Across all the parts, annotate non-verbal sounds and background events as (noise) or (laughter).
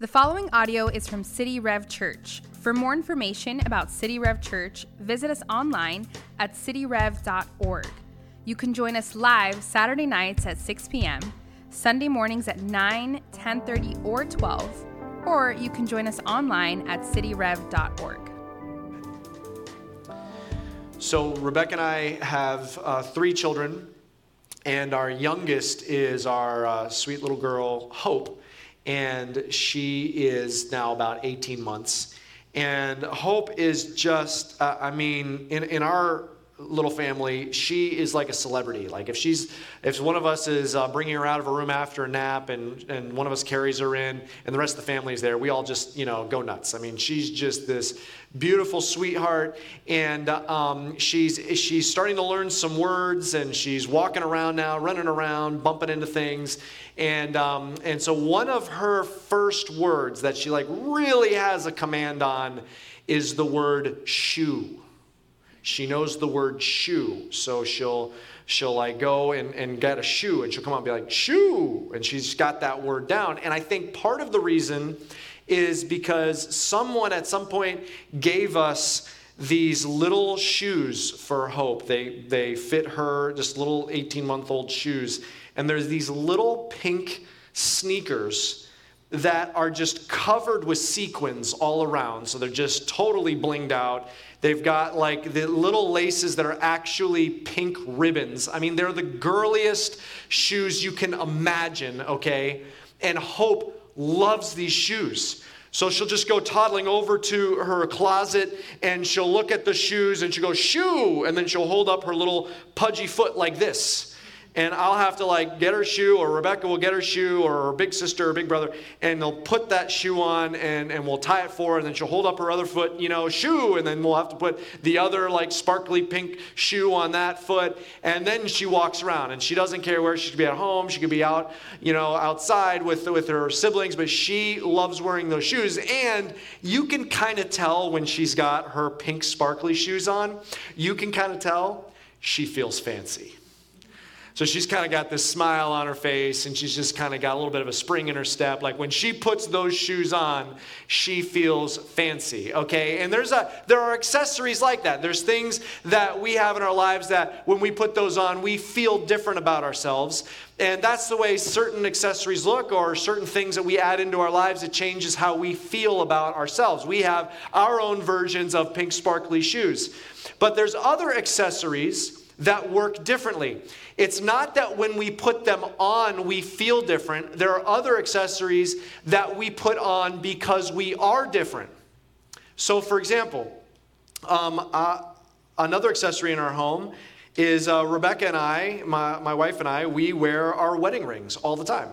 The following audio is from City Rev Church. For more information about City Rev Church, visit us online at cityrev.org. You can join us live Saturday nights at 6 p.m., Sunday mornings at 9, 10:30, or 12, or you can join us online at cityrev.org. So, Rebecca and I have uh, three children, and our youngest is our uh, sweet little girl, Hope and she is now about 18 months. And Hope is just, uh, I mean, in, in our little family, she is like a celebrity. Like if she's, if one of us is uh, bringing her out of her room after a nap, and and one of us carries her in, and the rest of the family is there, we all just you know go nuts. I mean, she's just this beautiful sweetheart, and um, she's she's starting to learn some words, and she's walking around now, running around, bumping into things, and um, and so one of her first words that she like really has a command on is the word shoe she knows the word shoe. So she'll she'll like go and, and get a shoe and she'll come out and be like, shoe. And she's got that word down. And I think part of the reason is because someone at some point gave us these little shoes for Hope. They they fit her, just little 18-month-old shoes. And there's these little pink sneakers that are just covered with sequins all around. So they're just totally blinged out They've got like the little laces that are actually pink ribbons. I mean, they're the girliest shoes you can imagine, okay? And Hope loves these shoes. So she'll just go toddling over to her closet and she'll look at the shoes and she'll go, shoe! And then she'll hold up her little pudgy foot like this and I'll have to like get her shoe, or Rebecca will get her shoe, or her big sister or big brother, and they'll put that shoe on, and, and we'll tie it for her, and then she'll hold up her other foot, you know, shoe, and then we'll have to put the other like sparkly pink shoe on that foot, and then she walks around, and she doesn't care where she could be at home, she could be out, you know, outside with with her siblings, but she loves wearing those shoes, and you can kind of tell when she's got her pink sparkly shoes on, you can kind of tell she feels fancy so she's kind of got this smile on her face and she's just kind of got a little bit of a spring in her step. Like when she puts those shoes on, she feels fancy, okay? And there's a there are accessories like that. There's things that we have in our lives that when we put those on, we feel different about ourselves. And that's the way certain accessories look or certain things that we add into our lives it changes how we feel about ourselves. We have our own versions of pink sparkly shoes. But there's other accessories that work differently. It's not that when we put them on, we feel different. There are other accessories that we put on because we are different. So, for example, um, uh, another accessory in our home is uh, Rebecca and I, my, my wife and I, we wear our wedding rings all the time.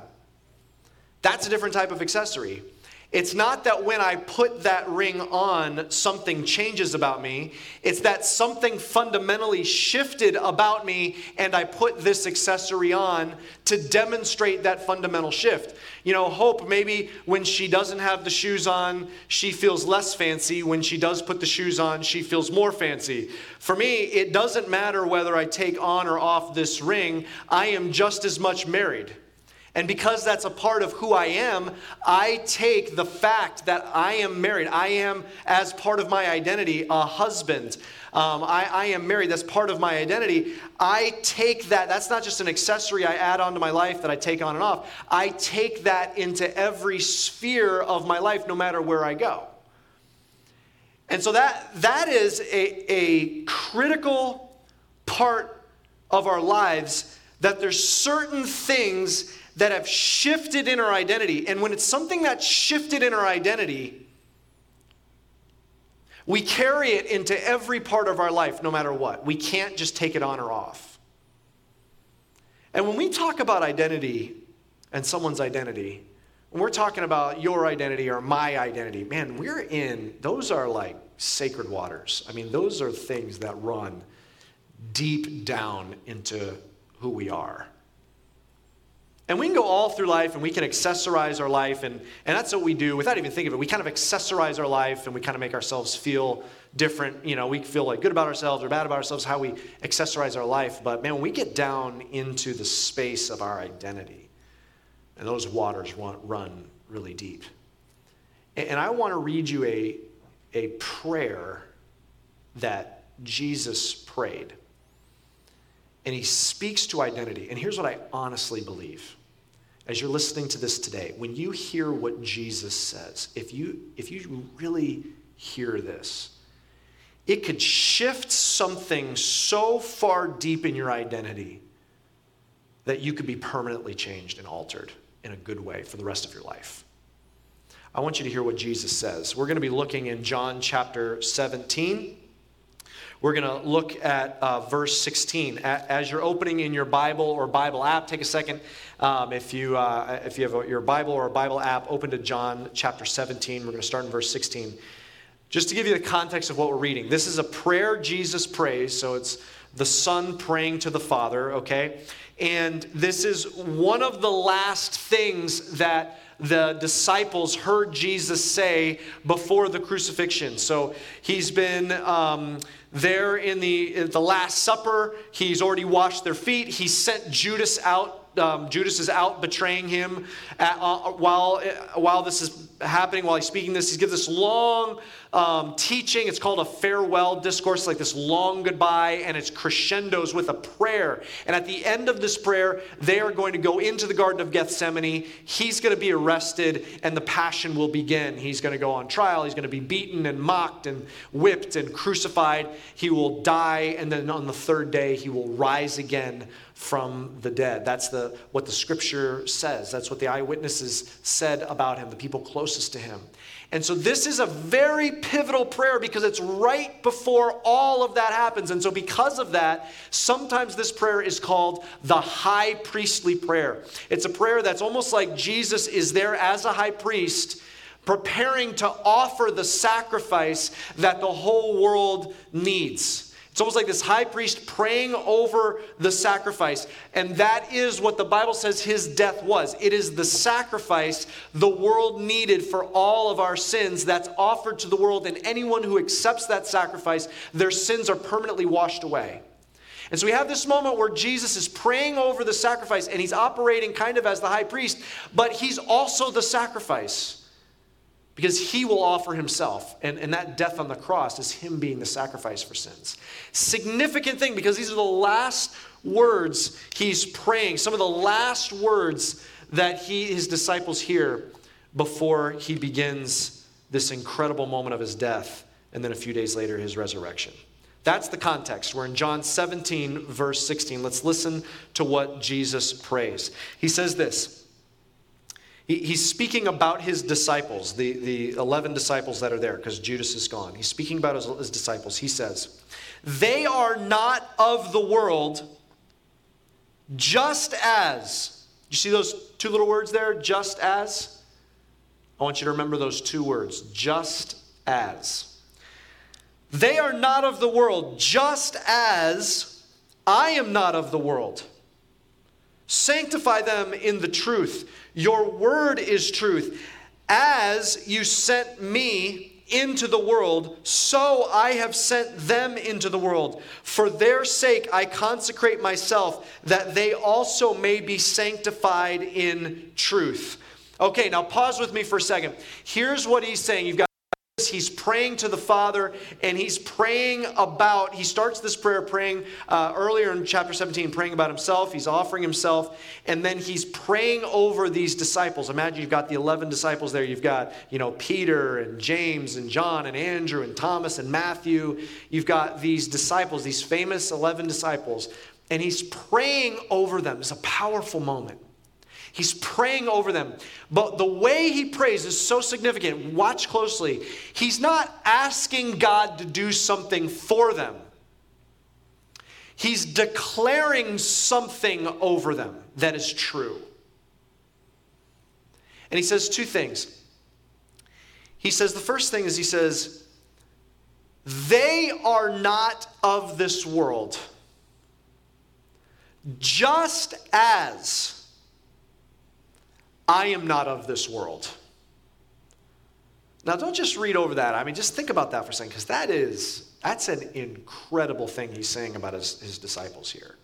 That's a different type of accessory. It's not that when I put that ring on, something changes about me. It's that something fundamentally shifted about me, and I put this accessory on to demonstrate that fundamental shift. You know, Hope, maybe when she doesn't have the shoes on, she feels less fancy. When she does put the shoes on, she feels more fancy. For me, it doesn't matter whether I take on or off this ring, I am just as much married. And because that's a part of who I am, I take the fact that I am married. I am, as part of my identity, a husband. Um, I, I, am married. That's part of my identity. I take that. That's not just an accessory I add onto my life that I take on and off. I take that into every sphere of my life, no matter where I go. And so that, that is a, a critical part of our lives that there's certain things that have shifted in our identity. And when it's something that's shifted in our identity, we carry it into every part of our life, no matter what. We can't just take it on or off. And when we talk about identity and someone's identity, when we're talking about your identity or my identity, man, we're in, those are like sacred waters. I mean, those are things that run deep down into who we are. And we can go all through life and we can accessorize our life, and, and that's what we do without even thinking of it. We kind of accessorize our life and we kind of make ourselves feel different. You know, we feel like good about ourselves or bad about ourselves, how we accessorize our life. But man, when we get down into the space of our identity, and those waters run really deep. And I want to read you a, a prayer that Jesus prayed. And he speaks to identity. And here's what I honestly believe. As you're listening to this today, when you hear what Jesus says, if you, if you really hear this, it could shift something so far deep in your identity that you could be permanently changed and altered in a good way for the rest of your life. I want you to hear what Jesus says. We're going to be looking in John chapter 17. We're going to look at uh, verse 16. As you're opening in your Bible or Bible app, take a second. Um, if, you, uh, if you have your Bible or a Bible app, open to John chapter 17. We're going to start in verse 16. Just to give you the context of what we're reading, this is a prayer Jesus prays, so it's the Son praying to the Father, okay? And this is one of the last things that the disciples heard Jesus say before the crucifixion. So he's been um, there in the, the Last Supper. He's already washed their feet. He sent Judas out. Um, Judas is out betraying him at, uh, while, uh, while this is happening, while he's speaking this. He gives this long um, teaching. It's called a farewell discourse, like this long goodbye, and it's crescendos with a prayer. And at the end of this prayer, they are going to go into the Garden of Gethsemane. He's going to be arrested, and the passion will begin. He's going to go on trial. He's going to be beaten and mocked and whipped and crucified. He will die, and then on the third day, he will rise again from the dead. That's the, what the scripture says. That's what the eyewitnesses said about him, the people closest to him. And so this is a very pivotal prayer because it's right before all of that happens. And so, because of that, sometimes this prayer is called the high priestly prayer. It's a prayer that's almost like Jesus is there as a high priest, preparing to offer the sacrifice that the whole world needs. It's almost like this high priest praying over the sacrifice. And that is what the Bible says his death was. It is the sacrifice the world needed for all of our sins that's offered to the world. And anyone who accepts that sacrifice, their sins are permanently washed away. And so we have this moment where Jesus is praying over the sacrifice and he's operating kind of as the high priest, but he's also the sacrifice because he will offer himself. And, and that death on the cross is him being the sacrifice for sins. Significant thing because these are the last words he's praying, some of the last words that he, his disciples hear before he begins this incredible moment of his death and then a few days later his resurrection. That's the context. We're in John 17, verse 16. Let's listen to what Jesus prays. He says this he, he's speaking about his disciples, the, the 11 disciples that are there, because Judas is gone. He's speaking about his, his disciples. He says, They are not of the world, just as. You see those two little words there? Just as? I want you to remember those two words. Just as. They are not of the world, just as I am not of the world. Sanctify them in the truth. Your word is truth. As you sent me into the world, so I have sent them into the world. For their sake I consecrate myself, that they also may be sanctified in truth. Okay, now pause with me for a second. Here's what he's saying. You've got he's praying to the Father, and he's praying about, he starts this prayer praying uh, earlier in chapter 17, praying about himself. He's offering himself, and then he's praying over these disciples. Imagine you've got the 11 disciples there. You've got, you know, Peter and James and John and Andrew and Thomas and Matthew. You've got these disciples, these famous 11 disciples, and he's praying over them. It's a powerful moment. He's praying over them. But the way he prays is so significant. Watch closely. He's not asking God to do something for them, he's declaring something over them that is true. And he says two things. He says, the first thing is, he says, they are not of this world, just as I am not of this world. Now, don't just read over that. I mean, just think about that for a second, because that is, that's an incredible thing he's saying about his, his disciples here.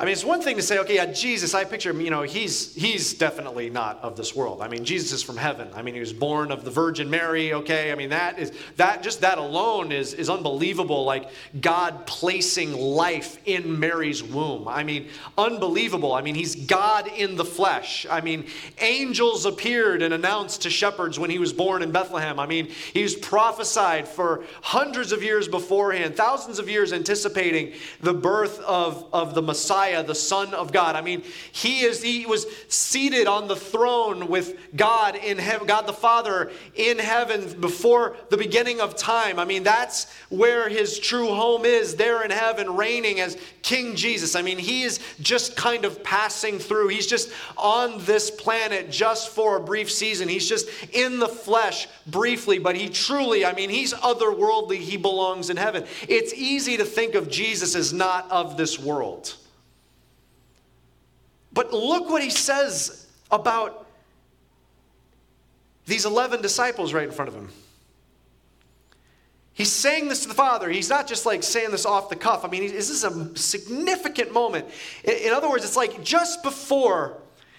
I mean, it's one thing to say, okay, yeah, Jesus, I picture him, you know, he's, he's definitely not of this world. I mean, Jesus is from heaven. I mean, he was born of the Virgin Mary, okay? I mean, that is, that, just that alone is, is unbelievable. Like God placing life in Mary's womb. I mean, unbelievable. I mean, he's God in the flesh. I mean, angels appeared and announced to shepherds when he was born in Bethlehem. I mean, he was prophesied for hundreds of years beforehand, thousands of years anticipating the birth of, of the Messiah Messiah, the Son of God. I mean, he is he was seated on the throne with God in heaven, God the Father in heaven before the beginning of time. I mean, that's where his true home is, there in heaven, reigning as King Jesus. I mean, he is just kind of passing through. He's just on this planet just for a brief season. He's just in the flesh briefly, but he truly, I mean, he's otherworldly. He belongs in heaven. It's easy to think of Jesus as not of this world. But look what he says about these 11 disciples right in front of him. He's saying this to the Father. He's not just like saying this off the cuff. I mean, this is a significant moment. In other words, it's like just before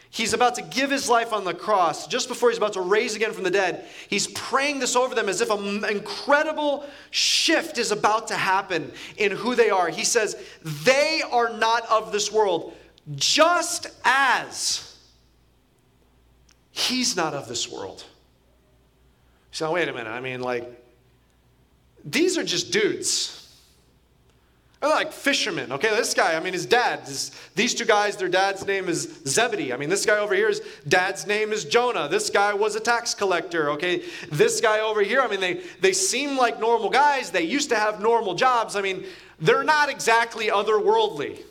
he's about to give his life on the cross, just before he's about to raise again from the dead, he's praying this over them as if an incredible shift is about to happen in who they are. He says, They are not of this world just as he's not of this world. So, wait a minute. I mean, like, these are just dudes. They're like fishermen. Okay, this guy, I mean, his dad, these two guys, their dad's name is Zebedee. I mean, this guy over here, his dad's name is Jonah. This guy was a tax collector. Okay, this guy over here, I mean, they, they seem like normal guys. They used to have normal jobs. I mean, they're not exactly otherworldly.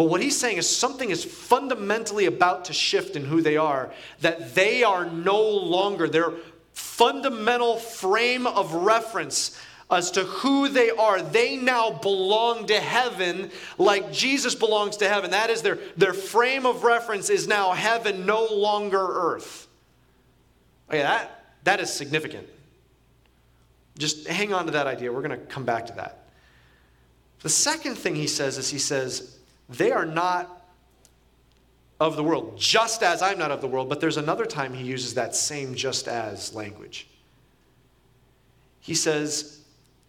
But what he's saying is something is fundamentally about to shift in who they are, that they are no longer, their fundamental frame of reference as to who they are. They now belong to heaven like Jesus belongs to heaven. That is their, their frame of reference is now heaven, no longer earth. Okay, that, that is significant. Just hang on to that idea. We're going to come back to that. The second thing he says is he says, they are not of the world, just as I'm not of the world. But there's another time he uses that same just as language. He says,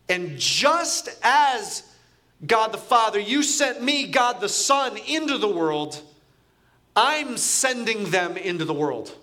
And just as God the Father, you sent me, God the Son, into the world, I'm sending them into the world.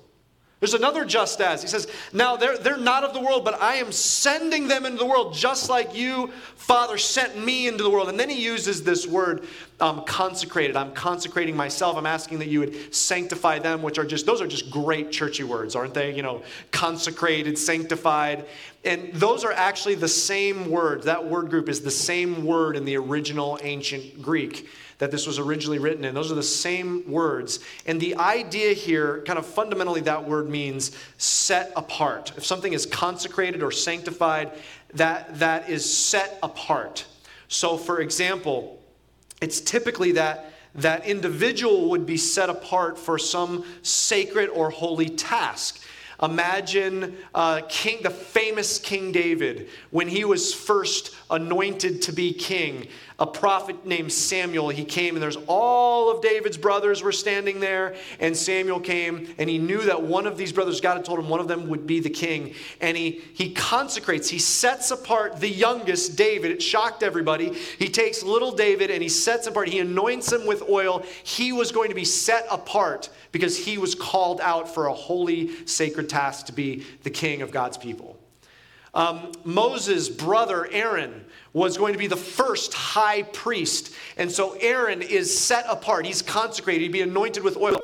There's another just as. He says, Now they're, they're not of the world, but I am sending them into the world just like you, Father, sent me into the world. And then he uses this word, um, consecrated. I'm consecrating myself. I'm asking that you would sanctify them, which are just, those are just great churchy words, aren't they? You know, consecrated, sanctified. And those are actually the same words. That word group is the same word in the original ancient Greek that this was originally written in. Those are the same words. And the idea here, kind of fundamentally, that word means set apart. If something is consecrated or sanctified, that, that is set apart. So, for example, it's typically that that individual would be set apart for some sacred or holy task. Imagine uh, King, the famous King David, when he was first anointed to be king a prophet named Samuel. He came, and there's all of David's brothers were standing there. And Samuel came, and he knew that one of these brothers, God had told him one of them would be the king. And he, he consecrates, he sets apart the youngest, David. It shocked everybody. He takes little David and he sets apart, he anoints him with oil. He was going to be set apart because he was called out for a holy, sacred task to be the king of God's people. Um, Moses' brother Aaron was going to be the first high priest. And so Aaron is set apart. He's consecrated. He'd be anointed with oil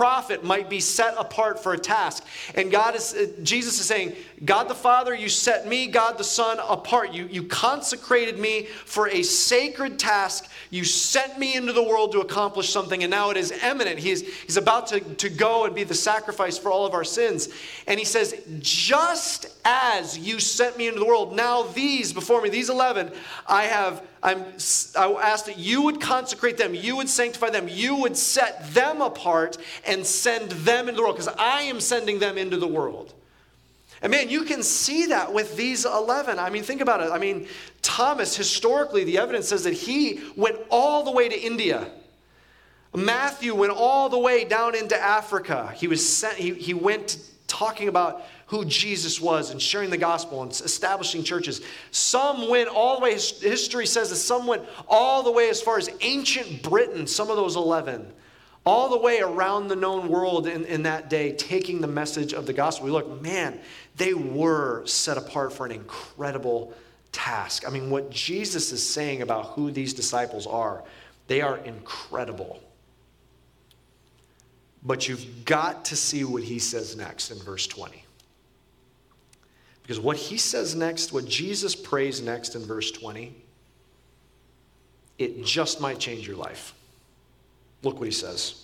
prophet might be set apart for a task. And God is, uh, Jesus is saying, God the Father, you set me, God the Son, apart. You, you consecrated me for a sacred task. You sent me into the world to accomplish something, and now it is imminent. He's, he's about to, to go and be the sacrifice for all of our sins. And he says, Just as you sent me into the world, now these before me, these 11, I have I'm, I ask that you would consecrate them, you would sanctify them, you would set them apart and send them into the world because I am sending them into the world. And man, you can see that with these 11. I mean, think about it. I mean, Thomas, historically, the evidence says that he went all the way to India. Matthew went all the way down into Africa. He was sent, he, he went talking about who Jesus was and sharing the gospel and establishing churches. Some went all the way, history says that some went all the way as far as ancient Britain, some of those 11 all the way around the known world in, in that day, taking the message of the gospel. We look, man, they were set apart for an incredible task. I mean, what Jesus is saying about who these disciples are, they are incredible. But you've got to see what he says next in verse 20. Because what he says next, what Jesus prays next in verse 20, it just might change your life. Look what he says.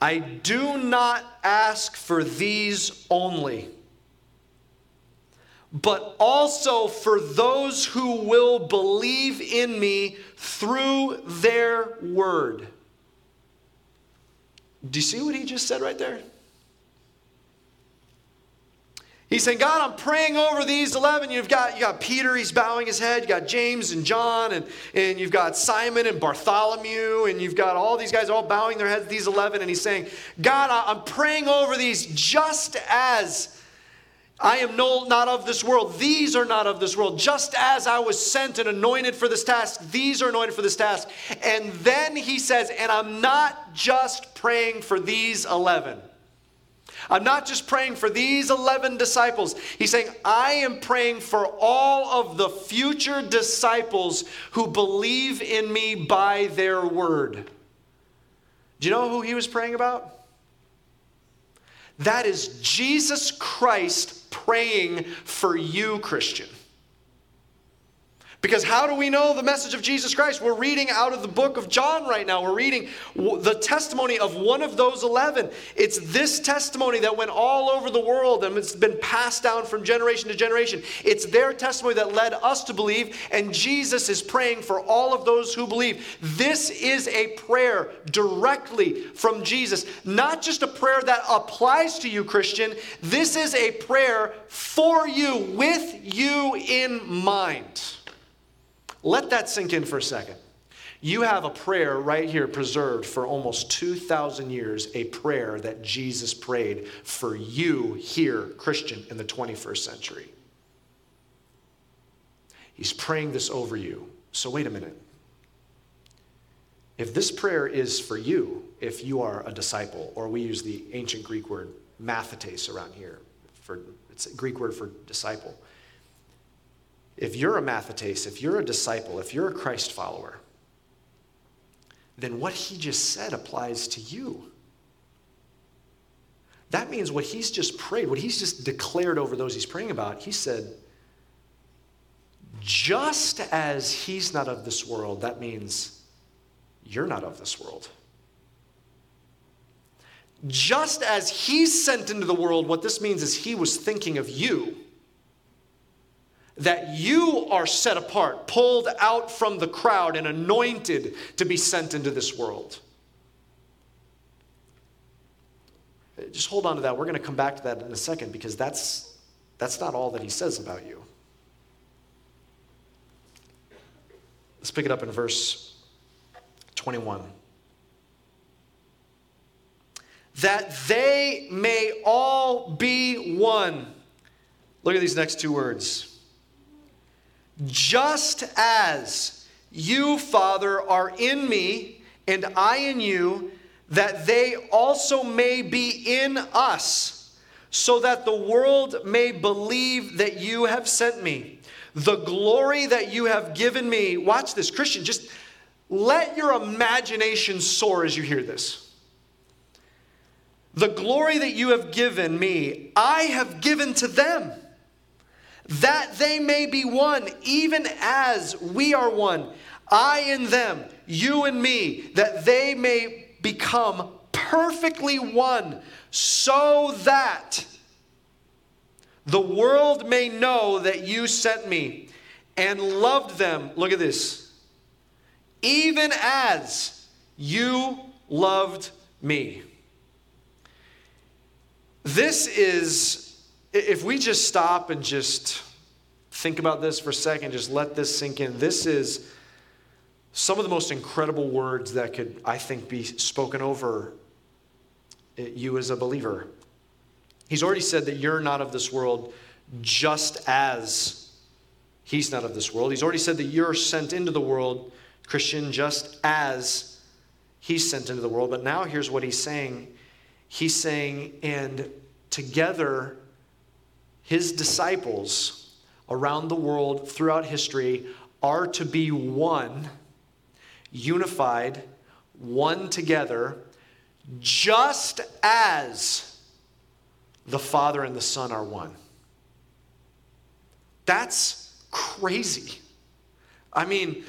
I do not ask for these only, but also for those who will believe in me through their word. Do you see what he just said right there? He's saying, God, I'm praying over these 11. You've got, you got Peter, he's bowing his head. You've got James and John, and, and you've got Simon and Bartholomew, and you've got all these guys all bowing their heads, these 11. And he's saying, God, I'm praying over these just as I am no, not of this world. These are not of this world. Just as I was sent and anointed for this task, these are anointed for this task. And then he says, and I'm not just praying for these 11. I'm not just praying for these 11 disciples. He's saying, I am praying for all of the future disciples who believe in me by their word. Do you know who he was praying about? That is Jesus Christ praying for you, Christian. Because how do we know the message of Jesus Christ? We're reading out of the book of John right now. We're reading the testimony of one of those 11. It's this testimony that went all over the world and it's been passed down from generation to generation. It's their testimony that led us to believe, and Jesus is praying for all of those who believe. This is a prayer directly from Jesus, not just a prayer that applies to you, Christian. This is a prayer for you, with you in mind. Let that sink in for a second. You have a prayer right here preserved for almost 2,000 years, a prayer that Jesus prayed for you here, Christian, in the 21st century. He's praying this over you. So, wait a minute. If this prayer is for you, if you are a disciple, or we use the ancient Greek word mathetes around here, for, it's a Greek word for disciple. If you're a mathetes, if you're a disciple, if you're a Christ follower, then what he just said applies to you. That means what he's just prayed, what he's just declared over those he's praying about, he said, just as he's not of this world, that means you're not of this world. Just as he's sent into the world, what this means is he was thinking of you that you are set apart, pulled out from the crowd, and anointed to be sent into this world. Just hold on to that. We're going to come back to that in a second because that's, that's not all that he says about you. Let's pick it up in verse 21. That they may all be one. Look at these next two words just as you, Father, are in me and I in you, that they also may be in us, so that the world may believe that you have sent me. The glory that you have given me. Watch this, Christian, just let your imagination soar as you hear this. The glory that you have given me, I have given to them that they may be one, even as we are one. I in them, you and me, that they may become perfectly one, so that the world may know that you sent me and loved them. Look at this. Even as you loved me. this is, if we just stop and just think about this for a second, just let this sink in, this is some of the most incredible words that could, I think, be spoken over eh, you as a believer. He's already said that you're not of this world just as he's not of this world. He's already said that you're sent into the world, Christian, just as he's sent into the world. But now here's what he's saying He's saying, and together, his disciples around the world throughout history are to be one, unified, one together, just as the Father and the Son are one. That's crazy. I mean,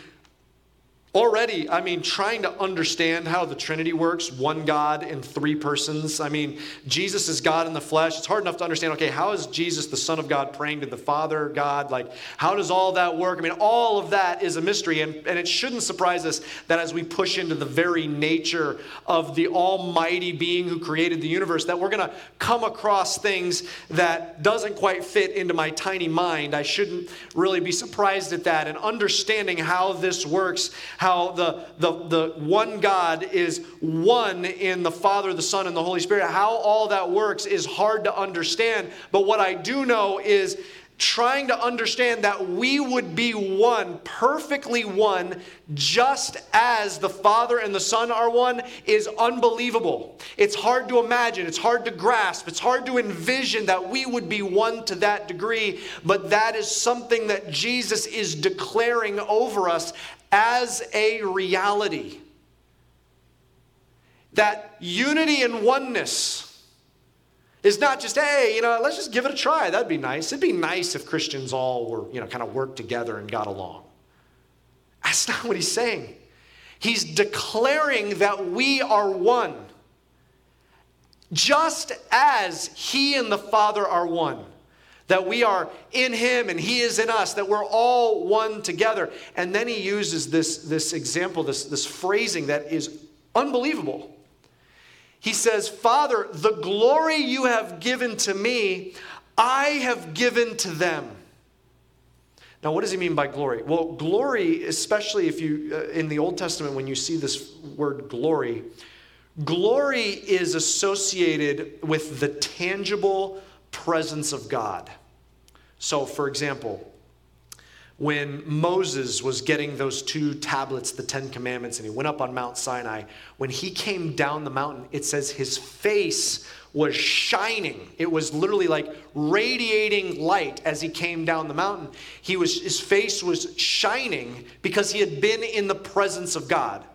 Already, I mean, trying to understand how the Trinity works, one God in three persons. I mean, Jesus is God in the flesh. It's hard enough to understand, okay, how is Jesus, the Son of God, praying to the Father God? Like, how does all that work? I mean, all of that is a mystery, and, and it shouldn't surprise us that as we push into the very nature of the Almighty being who created the universe, that we're going to come across things that doesn't quite fit into my tiny mind. I shouldn't really be surprised at that. And understanding how this works, how the, the, the one God is one in the Father, the Son, and the Holy Spirit. How all that works is hard to understand. But what I do know is trying to understand that we would be one, perfectly one, just as the Father and the Son are one, is unbelievable. It's hard to imagine, it's hard to grasp, it's hard to envision that we would be one to that degree, but that is something that Jesus is declaring over us as a reality. That unity and oneness is not just, hey, you know, let's just give it a try. That'd be nice. It'd be nice if Christians all were, you know, kind of worked together and got along. That's not what he's saying. He's declaring that we are one, just as he and the Father are one that we are in him and he is in us, that we're all one together. And then he uses this, this example, this, this phrasing that is unbelievable. He says, Father, the glory you have given to me, I have given to them. Now, what does he mean by glory? Well, glory, especially if you, uh, in the Old Testament, when you see this word glory, glory is associated with the tangible presence of God. So, for example, when Moses was getting those two tablets, the Ten Commandments, and he went up on Mount Sinai, when he came down the mountain, it says his face was shining. It was literally like radiating light as he came down the mountain. He was, his face was shining because he had been in the presence of God.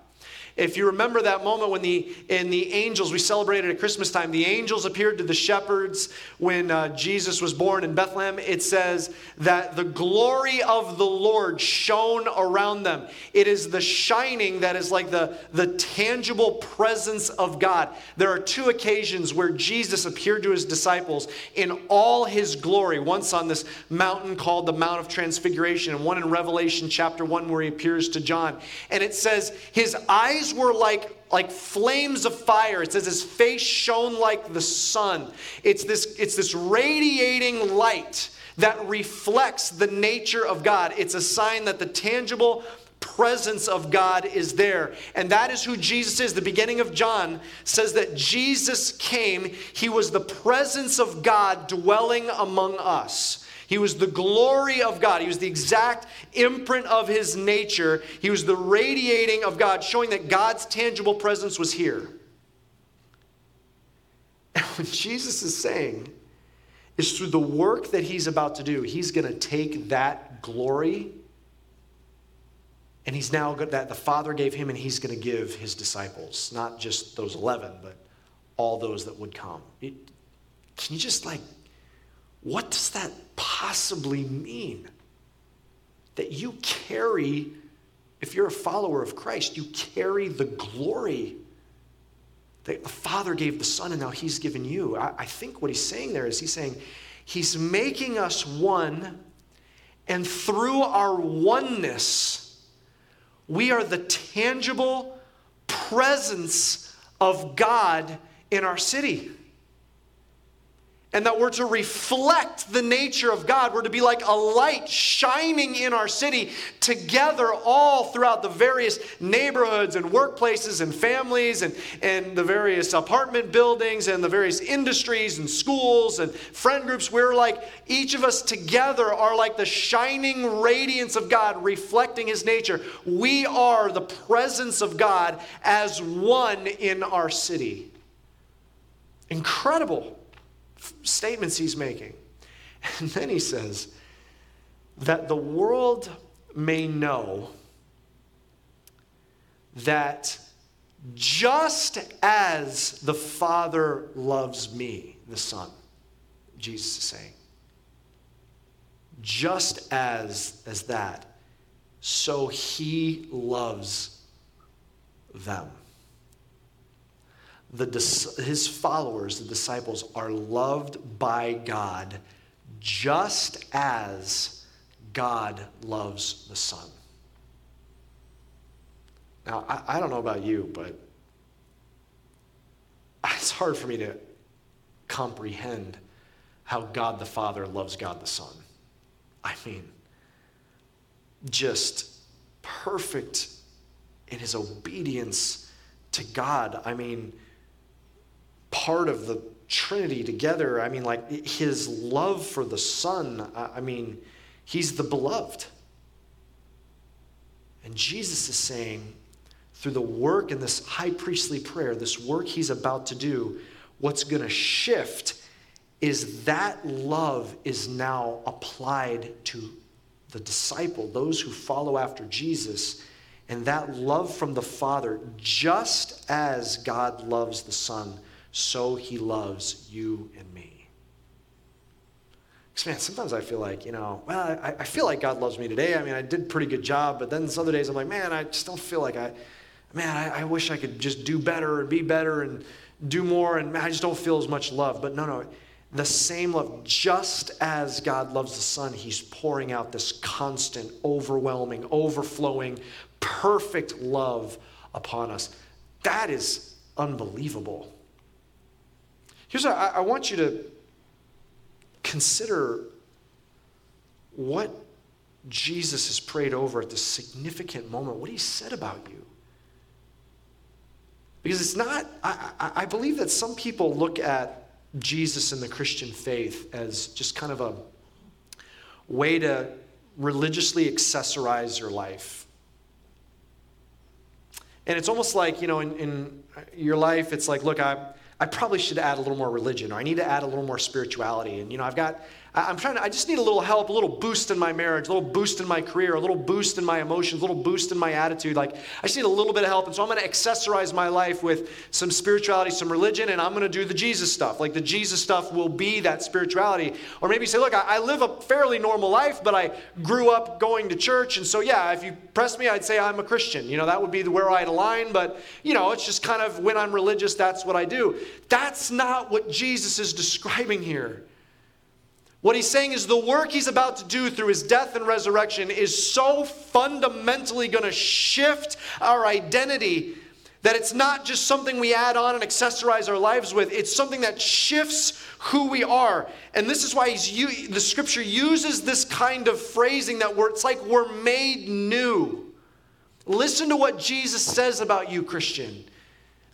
If you remember that moment when the in the angels we celebrated at Christmas time, the angels appeared to the shepherds when uh, Jesus was born in Bethlehem. It says that the glory of the Lord shone around them. It is the shining that is like the the tangible presence of God. There are two occasions where Jesus appeared to his disciples in all his glory. Once on this mountain called the Mount of Transfiguration, and one in Revelation chapter one where he appears to John. And it says his eyes eyes were like, like flames of fire. It says his face shone like the sun. It's this, it's this radiating light that reflects the nature of God. It's a sign that the tangible presence of God is there. And that is who Jesus is. The beginning of John says that Jesus came, he was the presence of God dwelling among us. He was the glory of God. He was the exact imprint of his nature. He was the radiating of God, showing that God's tangible presence was here. (laughs) And what Jesus is saying is through the work that he's about to do, he's going to take that glory and he's now that the Father gave him, and he's going to give his disciples, not just those 11, but all those that would come. It, can you just like what does that possibly mean? That you carry, if you're a follower of Christ, you carry the glory that the Father gave the Son and now He's given you. I, I think what He's saying there is He's saying He's making us one, and through our oneness, we are the tangible presence of God in our city. And that we're to reflect the nature of God. We're to be like a light shining in our city together all throughout the various neighborhoods and workplaces and families and, and the various apartment buildings and the various industries and schools and friend groups. We're like, each of us together are like the shining radiance of God reflecting His nature. We are the presence of God as one in our city. Incredible statements he's making. And then he says, that the world may know that just as the Father loves me, the Son, Jesus is saying, just as as that, so he loves them the, his followers, the disciples, are loved by God just as God loves the Son. Now, I, I don't know about you, but (laughs) it's hard for me to comprehend how God the Father loves God the Son. I mean, just perfect in his obedience to God. I mean, part of the Trinity together. I mean, like his love for the Son, I mean, he's the beloved. And Jesus is saying, through the work in this high priestly prayer, this work he's about to do, what's going to shift is that love is now applied to the disciple, those who follow after Jesus. And that love from the Father, just as God loves the Son, so he loves you and me. Because, man, sometimes I feel like, you know, well, I, I feel like God loves me today. I mean, I did a pretty good job, but then some other days I'm like, man, I just don't feel like I, man, I, I wish I could just do better and be better and do more, and man, I just don't feel as much love. But no, no, the same love, just as God loves the Son, He's pouring out this constant, overwhelming, overflowing, perfect love upon us. That is unbelievable. Here's what I, I want you to consider what Jesus has prayed over at this significant moment, what he said about you. Because it's not, I, I, believe that some people look at Jesus and the Christian faith as just kind of a way to religiously accessorize your life. And it's almost like, you know, in, in your life, it's like, look, I, I probably should add a little more religion or I need to add a little more spirituality. And, you know, I've got, I'm trying to, I just need a little help, a little boost in my marriage, a little boost in my career, a little boost in my emotions, a little boost in my attitude. Like, I just need a little bit of help. And so I'm going to accessorize my life with some spirituality, some religion, and I'm going to do the Jesus stuff. Like, the Jesus stuff will be that spirituality. Or maybe say, look, I, I live a fairly normal life, but I grew up going to church. And so, yeah, if you press me, I'd say I'm a Christian. You know, that would be where I'd align. But, you know, it's just kind of when I'm religious, that's what I do. That's not what Jesus is describing here. What he's saying is the work he's about to do through his death and resurrection is so fundamentally going to shift our identity that it's not just something we add on and accessorize our lives with, it's something that shifts who we are. And this is why he's, the scripture uses this kind of phrasing that we're, it's like we're made new. Listen to what Jesus says about you, Christian.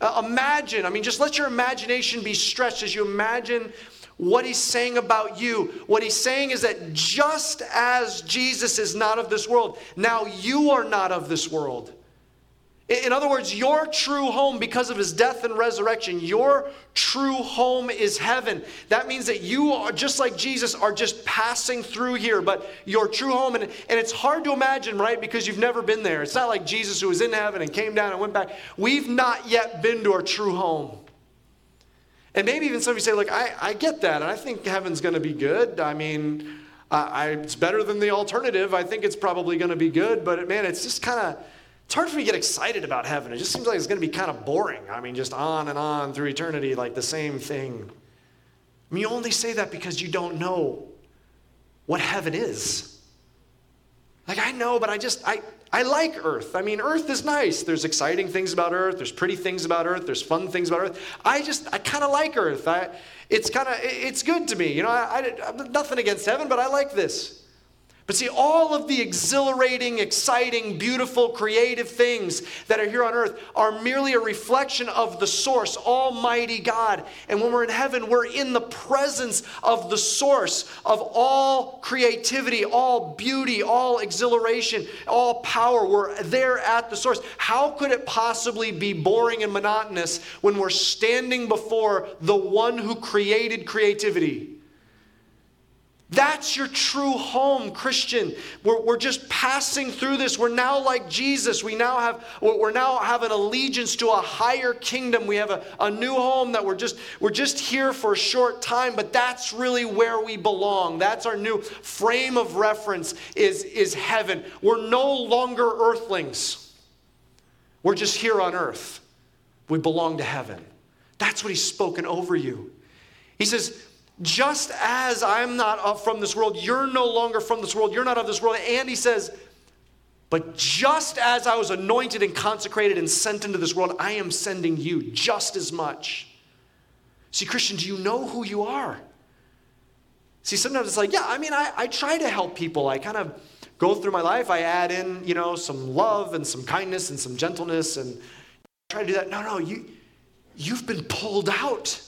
Uh, imagine, I mean, just let your imagination be stretched as you imagine what he's saying about you. What he's saying is that just as Jesus is not of this world, now you are not of this world. In other words, your true home, because of his death and resurrection, your true home is heaven. That means that you are, just like Jesus, are just passing through here, but your true home, and, and it's hard to imagine, right? Because you've never been there. It's not like Jesus who was in heaven and came down and went back. We've not yet been to our true home. And maybe even some of you say, look, I, I get that, and I think heaven's going to be good. I mean, I, it's better than the alternative. I think it's probably going to be good, but man, it's just kind of, it's hard for me to get excited about heaven. It just seems like it's going to be kind of boring. I mean, just on and on through eternity, like the same thing. I mean, you only say that because you don't know what heaven is. Like, I know, but I just, I, I like Earth. I mean, Earth is nice. There's exciting things about Earth. There's pretty things about Earth. There's fun things about Earth. I just, I kind of like Earth. I, it's kind of, it's good to me. You know, I, I, nothing against heaven, but I like this. But see, all of the exhilarating, exciting, beautiful, creative things that are here on earth are merely a reflection of the source, Almighty God. And when we're in heaven, we're in the presence of the source of all creativity, all beauty, all exhilaration, all power. We're there at the source. How could it possibly be boring and monotonous when we're standing before the one who created creativity? That's your true home, Christian. We're, we're just passing through this. We're now like Jesus. We now have we're now have an allegiance to a higher kingdom. We have a, a new home that we're just we're just here for a short time, but that's really where we belong. That's our new frame of reference is, is heaven. We're no longer earthlings. We're just here on earth. We belong to heaven. That's what he's spoken over you. He says, just as I'm not from this world, you're no longer from this world, you're not of this world. And he says, but just as I was anointed and consecrated and sent into this world, I am sending you just as much. See, Christian, do you know who you are? See, sometimes it's like, yeah, I mean, I, I try to help people. I kind of go through my life, I add in, you know, some love and some kindness and some gentleness and try to do that. No, no, you, you've been pulled out.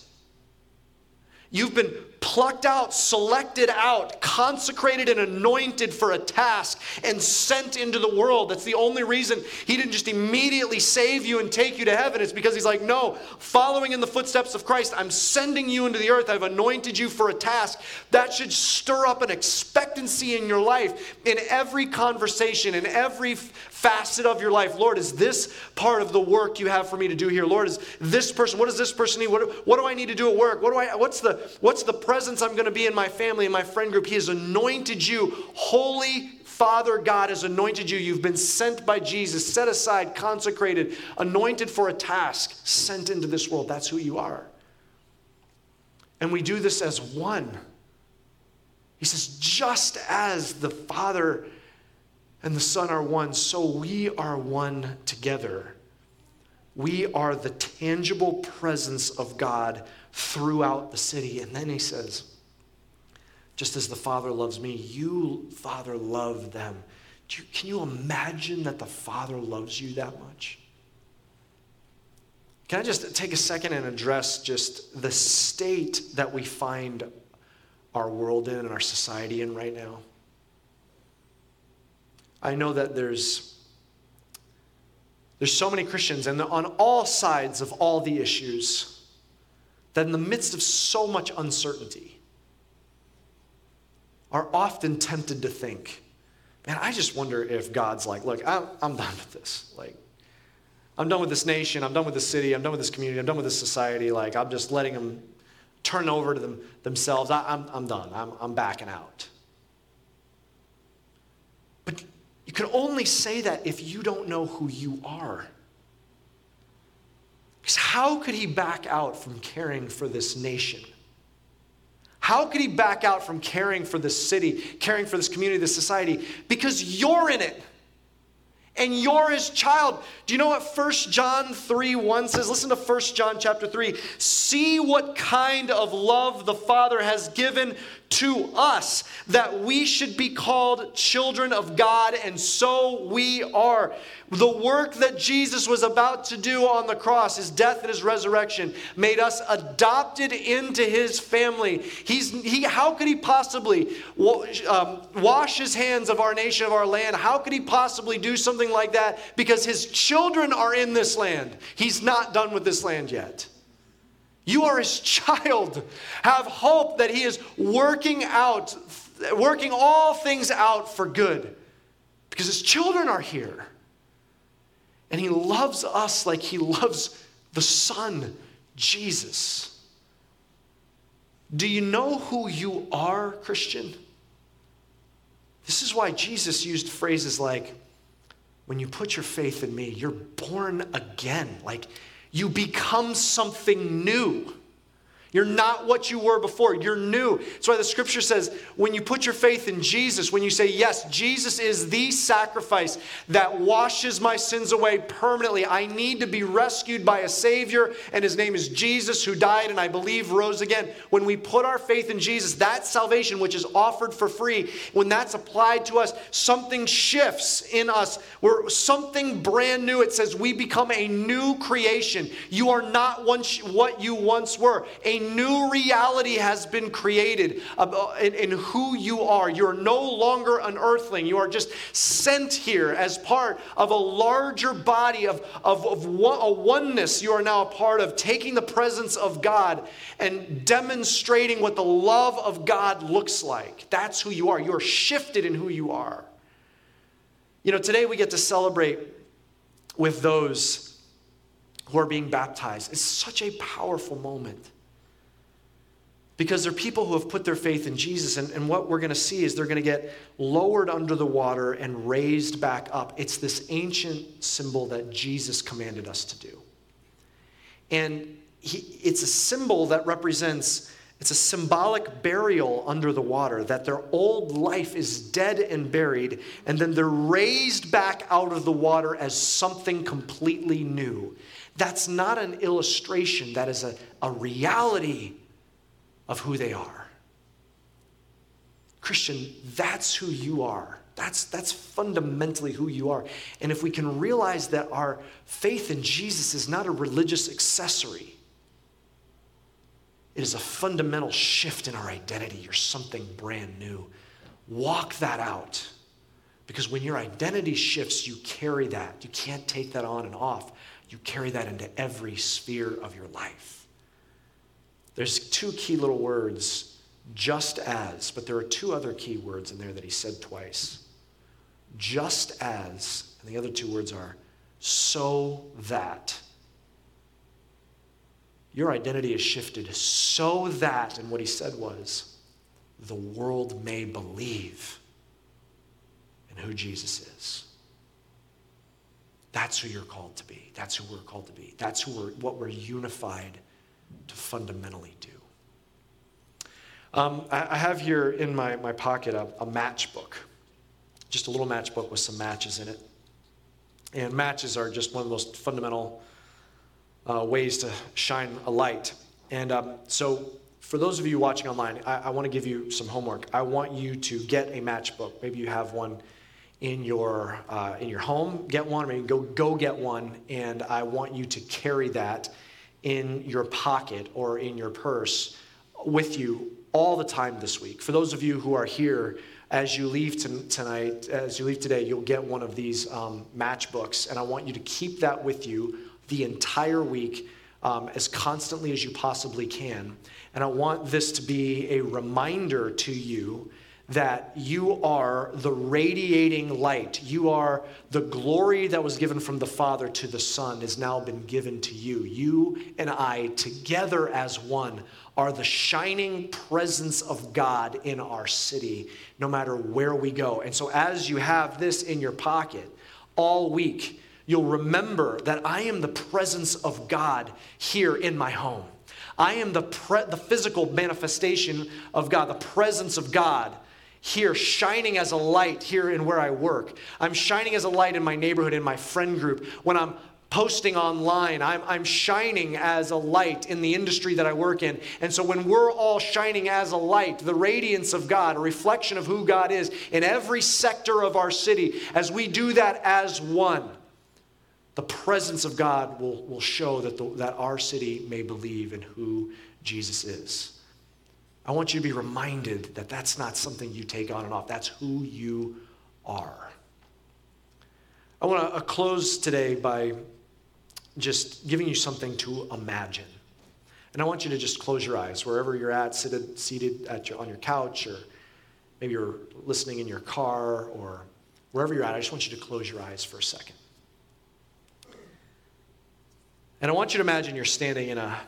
You've been plucked out, selected out, consecrated and anointed for a task, and sent into the world. That's the only reason he didn't just immediately save you and take you to heaven. It's because he's like, no, following in the footsteps of Christ, I'm sending you into the earth. I've anointed you for a task. That should stir up an expectancy in your life, in every conversation, in every facet of your life. Lord, is this part of the work you have for me to do here? Lord, is this person, what does this person need? What, what do I need to do at work? What do I, what's the, what's the presence I'm going to be in my family and my friend group? He has anointed you. Holy Father God has anointed you. You've been sent by Jesus, set aside, consecrated, anointed for a task, sent into this world. That's who you are. And we do this as one. He says, just as the Father and the Son are one, so we are one together. We are the tangible presence of God throughout the city. And then he says, just as the Father loves me, you, Father, love them. You, can you imagine that the Father loves you that much? Can I just take a second and address just the state that we find our world in and our society in right now? I know that there's there's so many Christians and on all sides of all the issues that in the midst of so much uncertainty are often tempted to think, man, I just wonder if God's like, look, I'm, I'm done with this. Like, I'm done with this nation. I'm done with this city. I'm done with this community. I'm done with this society. Like, I'm just letting them turn over to them, themselves. I, am I'm, I'm done. I'm, I'm backing out. But you can only say that if you don't know who you are. Because how could he back out from caring for this nation? How could he back out from caring for this city, caring for this community, this society? Because you're in it and you're his child. Do you know what 1 John 3 1 says? Listen to 1 John chapter 3. See what kind of love the Father has given to us that we should be called children of God, and so we are. The work that Jesus was about to do on the cross, his death and his resurrection, made us adopted into his family. He's, he, how could he possibly um, wash his hands of our nation, of our land? How could he possibly do something like that? Because his children are in this land. He's not done with this land yet. You are his child. Have hope that he is working out, working all things out for good. Because his children are here. And he loves us like he loves the Son, Jesus. Do you know who you are, Christian? This is why Jesus used phrases like, when you put your faith in me, you're born again. Like, you become something new. You're not what you were before. You're new. That's why the scripture says when you put your faith in Jesus, when you say, Yes, Jesus is the sacrifice that washes my sins away permanently, I need to be rescued by a Savior, and His name is Jesus, who died and I believe rose again. When we put our faith in Jesus, that salvation, which is offered for free, when that's applied to us, something shifts in us. We're something brand new. It says we become a new creation. You are not what you once were. A new reality has been created uh, in, in who you are. You're no longer an earthling. You are just sent here as part of a larger body of, of, of one, a oneness you are now a part of, taking the presence of God and demonstrating what the love of God looks like. That's who you are. You're shifted in who you are. You know, today we get to celebrate with those who are being baptized. It's such a powerful moment because they're people who have put their faith in Jesus. And, and what we're going to see is they're going to get lowered under the water and raised back up. It's this ancient symbol that Jesus commanded us to do. And he, it's a symbol that represents, it's a symbolic burial under the water, that their old life is dead and buried, and then they're raised back out of the water as something completely new. That's not an illustration, that is a, a reality of who they are. Christian, that's who you are. That's, that's fundamentally who you are. And if we can realize that our faith in Jesus is not a religious accessory, it is a fundamental shift in our identity. You're something brand new. Walk that out. Because when your identity shifts, you carry that. You can't take that on and off. You carry that into every sphere of your life. There's two key little words, just as, but there are two other key words in there that he said twice. Just as, and the other two words are so that. Your identity is shifted so that, and what he said was, the world may believe in who Jesus is. That's who you're called to be. That's who we're called to be. That's who we're, what we're unified to fundamentally do. Um, I, I, have here in my, my pocket a, a matchbook, just a little matchbook with some matches in it. And matches are just one of the most fundamental uh, ways to shine a light. And um, so, for those of you watching online, I, I want to give you some homework. I want you to get a matchbook. Maybe you have one in your uh, in your home. Get one, maybe go go get one. And I want you to carry that in your pocket or in your purse with you all the time this week. For those of you who are here, as you leave tonight, as you leave today, you'll get one of these um, matchbooks, and I want you to keep that with you the entire week um, as constantly as you possibly can. And I want this to be a reminder to you that you are the radiating light. You are the glory that was given from the Father to the Son has now been given to you. You and I, together as one, are the shining presence of God in our city, no matter where we go. And so, as you have this in your pocket all week, you'll remember that I am the presence of God here in my home. I am the, pre- the physical manifestation of God, the presence of God here shining as a light here in where I work. I'm shining as a light in my neighborhood, in my friend group. When I'm posting online, I'm, I'm shining as a light in the industry that I work in. And so when we're all shining as a light, the radiance of God, a reflection of who God is in every sector of our city, as we do that as one, the presence of God will, will show that, the, that our city may believe in who Jesus is. I want you to be reminded that that's not something you take on and off. That's who you are. I want to uh, close today by just giving you something to imagine. And I want you to just close your eyes wherever you're at, seated, seated at your, on your couch, or maybe you're listening in your car, or wherever you're at. I just want you to close your eyes for a second. And I want you to imagine you're standing in a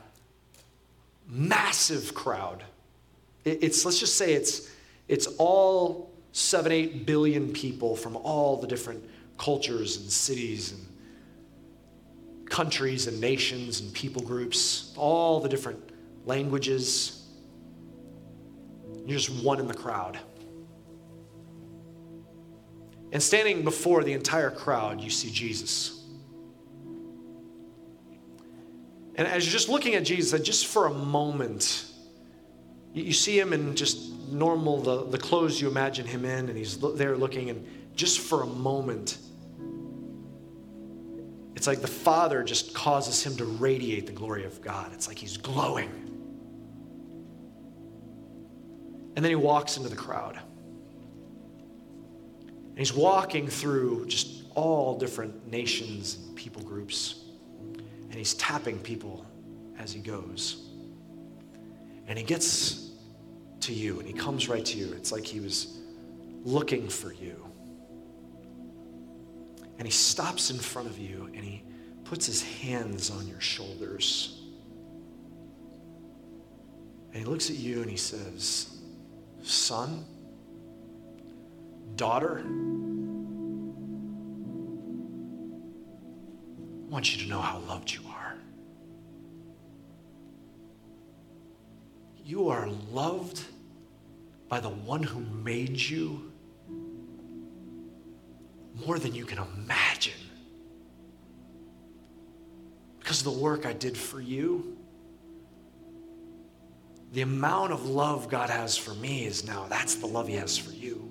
massive crowd it's, let's just say it's, it's all seven, eight billion people from all the different cultures and cities and countries and nations and people groups, all the different languages. You're just one in the crowd. And standing before the entire crowd, you see Jesus. And as you're just looking at Jesus, just for a moment, you see him in just normal, the, the clothes you imagine him in, and he's there looking, and just for a moment, it's like the Father just causes him to radiate the glory of God. It's like he's glowing. And then he walks into the crowd. And he's walking through just all different nations and people groups. And he's tapping people as he goes. And he gets to you and he comes right to you. It's like he was looking for you. And he stops in front of you and he puts his hands on your shoulders. And he looks at you and he says, Son, daughter, I want you to know how loved you are. You are loved by the one who made you more than you can imagine. Because of the work I did for you, the amount of love God has for me is now, that's the love He has for you.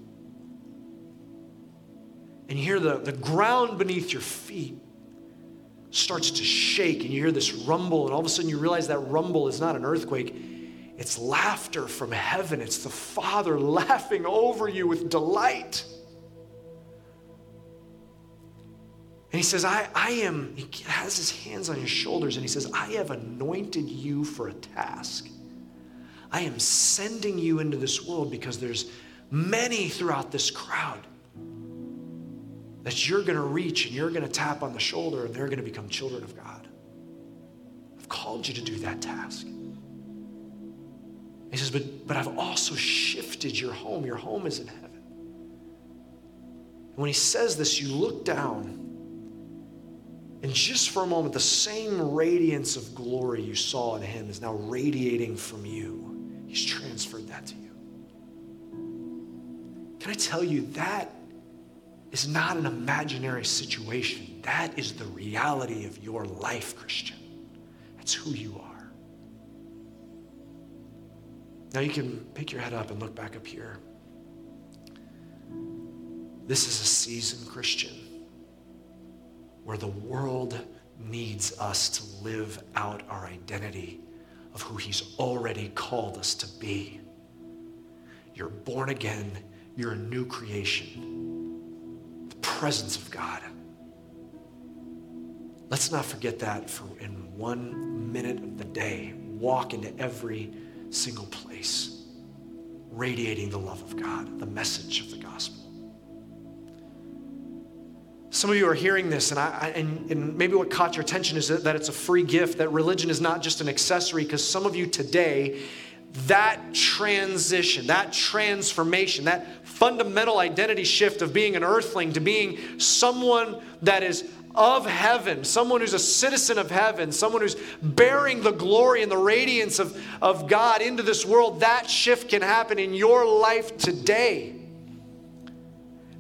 And you hear the, the ground beneath your feet starts to shake, and you hear this rumble, and all of a sudden you realize that rumble is not an earthquake. It's laughter from heaven. It's the Father laughing over you with delight. And he says, I, I am, he has his hands on his shoulders and he says, I have anointed you for a task. I am sending you into this world because there's many throughout this crowd that you're going to reach and you're going to tap on the shoulder and they're going to become children of God. I've called you to do that task. He says, but, but I've also shifted your home. Your home is in heaven. And when he says this, you look down and just for a moment, the same radiance of glory you saw in him is now radiating from you. He's transferred that to you. Can I tell you that is not an imaginary situation? That is the reality of your life, Christian. That's who you are. Now you can pick your head up and look back up here. This is a season, Christian where the world needs us to live out our identity of who He's already called us to be. You're born again, you're a new creation, the presence of God. Let's not forget that for in one minute of the day, walk into every single place, radiating the love of God, the message of the gospel. Some of you are hearing this, and, I, and, and maybe what caught your attention is that, that it's a free gift, that religion is not just an accessory, because some of you today, that transition, that transformation, that fundamental identity shift of being an earthling to being someone that is of heaven, someone who's a citizen of heaven, someone who's bearing the glory and the radiance of, of God into this world, that shift can happen in your life today.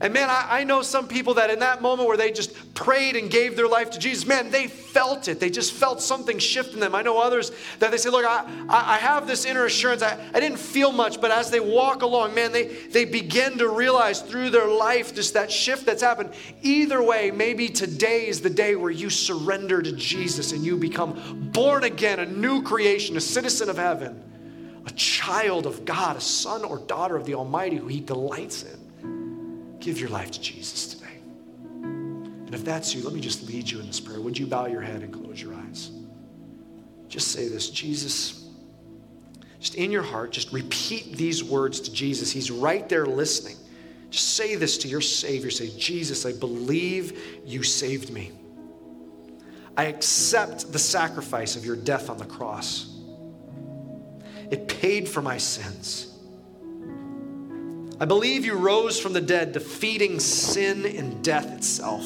And man, I, I, know some people that in that moment where they just prayed and gave their life to Jesus, man, they felt it. They just felt something shift in them. I know others that they say, look, I, I have this inner assurance. I, I didn't feel much, but as they walk along, man, they, they begin to realize through their life just that shift that's happened. Either way, maybe today is the day where you surrender to Jesus and you become born again, a new creation, a citizen of heaven, a child of God, a son or daughter of the Almighty who He delights in. Give your life to Jesus today. And if that's you, let me just lead you in this prayer. Would you bow your head and close your eyes? Just say this Jesus, just in your heart, just repeat these words to Jesus. He's right there listening. Just say this to your Savior. Say, Jesus, I believe you saved me. I accept the sacrifice of your death on the cross. It paid for my sins. I believe you rose from the dead, defeating sin and death itself.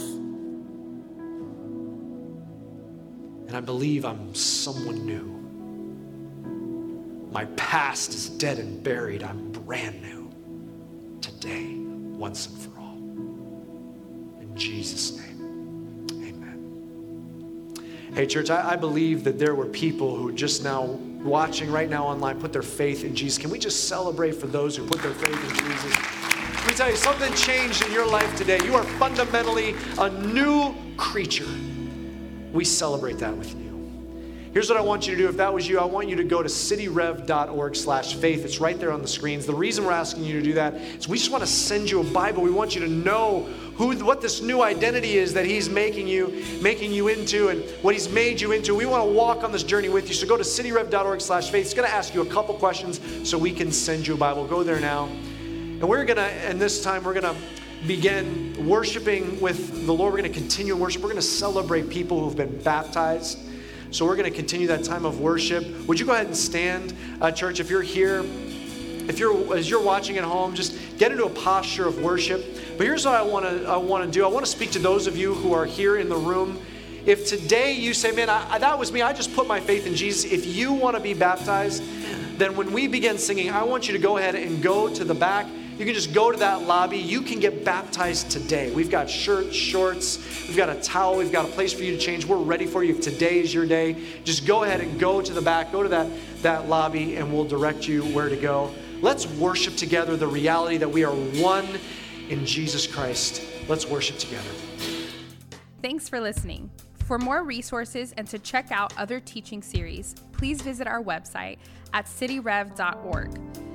And I believe I'm someone new. My past is dead and buried. I'm brand new today, once and for all. In Jesus' name, amen. Hey, church, I, I believe that there were people who just now watching right now online put their faith in Jesus. Can we just celebrate for those who put their faith in Jesus? Let me tell you, something changed in your life today. You are fundamentally a new creature. We celebrate that with you. Here's what I want you to do. If that was you, I want you to go to cityrev.org slash faith. It's right there on the screens. The reason we're asking you to do that is we just want to send you a Bible. We want you to know who, what this new identity is that he's making you, making you into and what he's made you into. We want to walk on this journey with you. So go to cityrev.org slash faith. It's going to ask you a couple questions so we can send you a Bible. Go there now. And we're going to, and this time we're going to begin worshiping with the Lord. We're going to continue worship. We're going to celebrate people who've been baptized. So we're going to continue that time of worship. Would you go ahead and stand, uh, church? If you're here, if you're as you're watching at home, just get into a posture of worship. But here's what I want to I want to do. I want to speak to those of you who are here in the room. If today you say, "Man, I, that was me. I just put my faith in Jesus." If you want to be baptized, then when we begin singing, I want you to go ahead and go to the back you can just go to that lobby. You can get baptized today. We've got shirts, shorts, we've got a towel, we've got a place for you to change. We're ready for you. If today is your day, just go ahead and go to the back, go to that, that lobby, and we'll direct you where to go. Let's worship together the reality that we are one in Jesus Christ. Let's worship together. Thanks for listening. For more resources and to check out other teaching series, please visit our website at cityrev.org.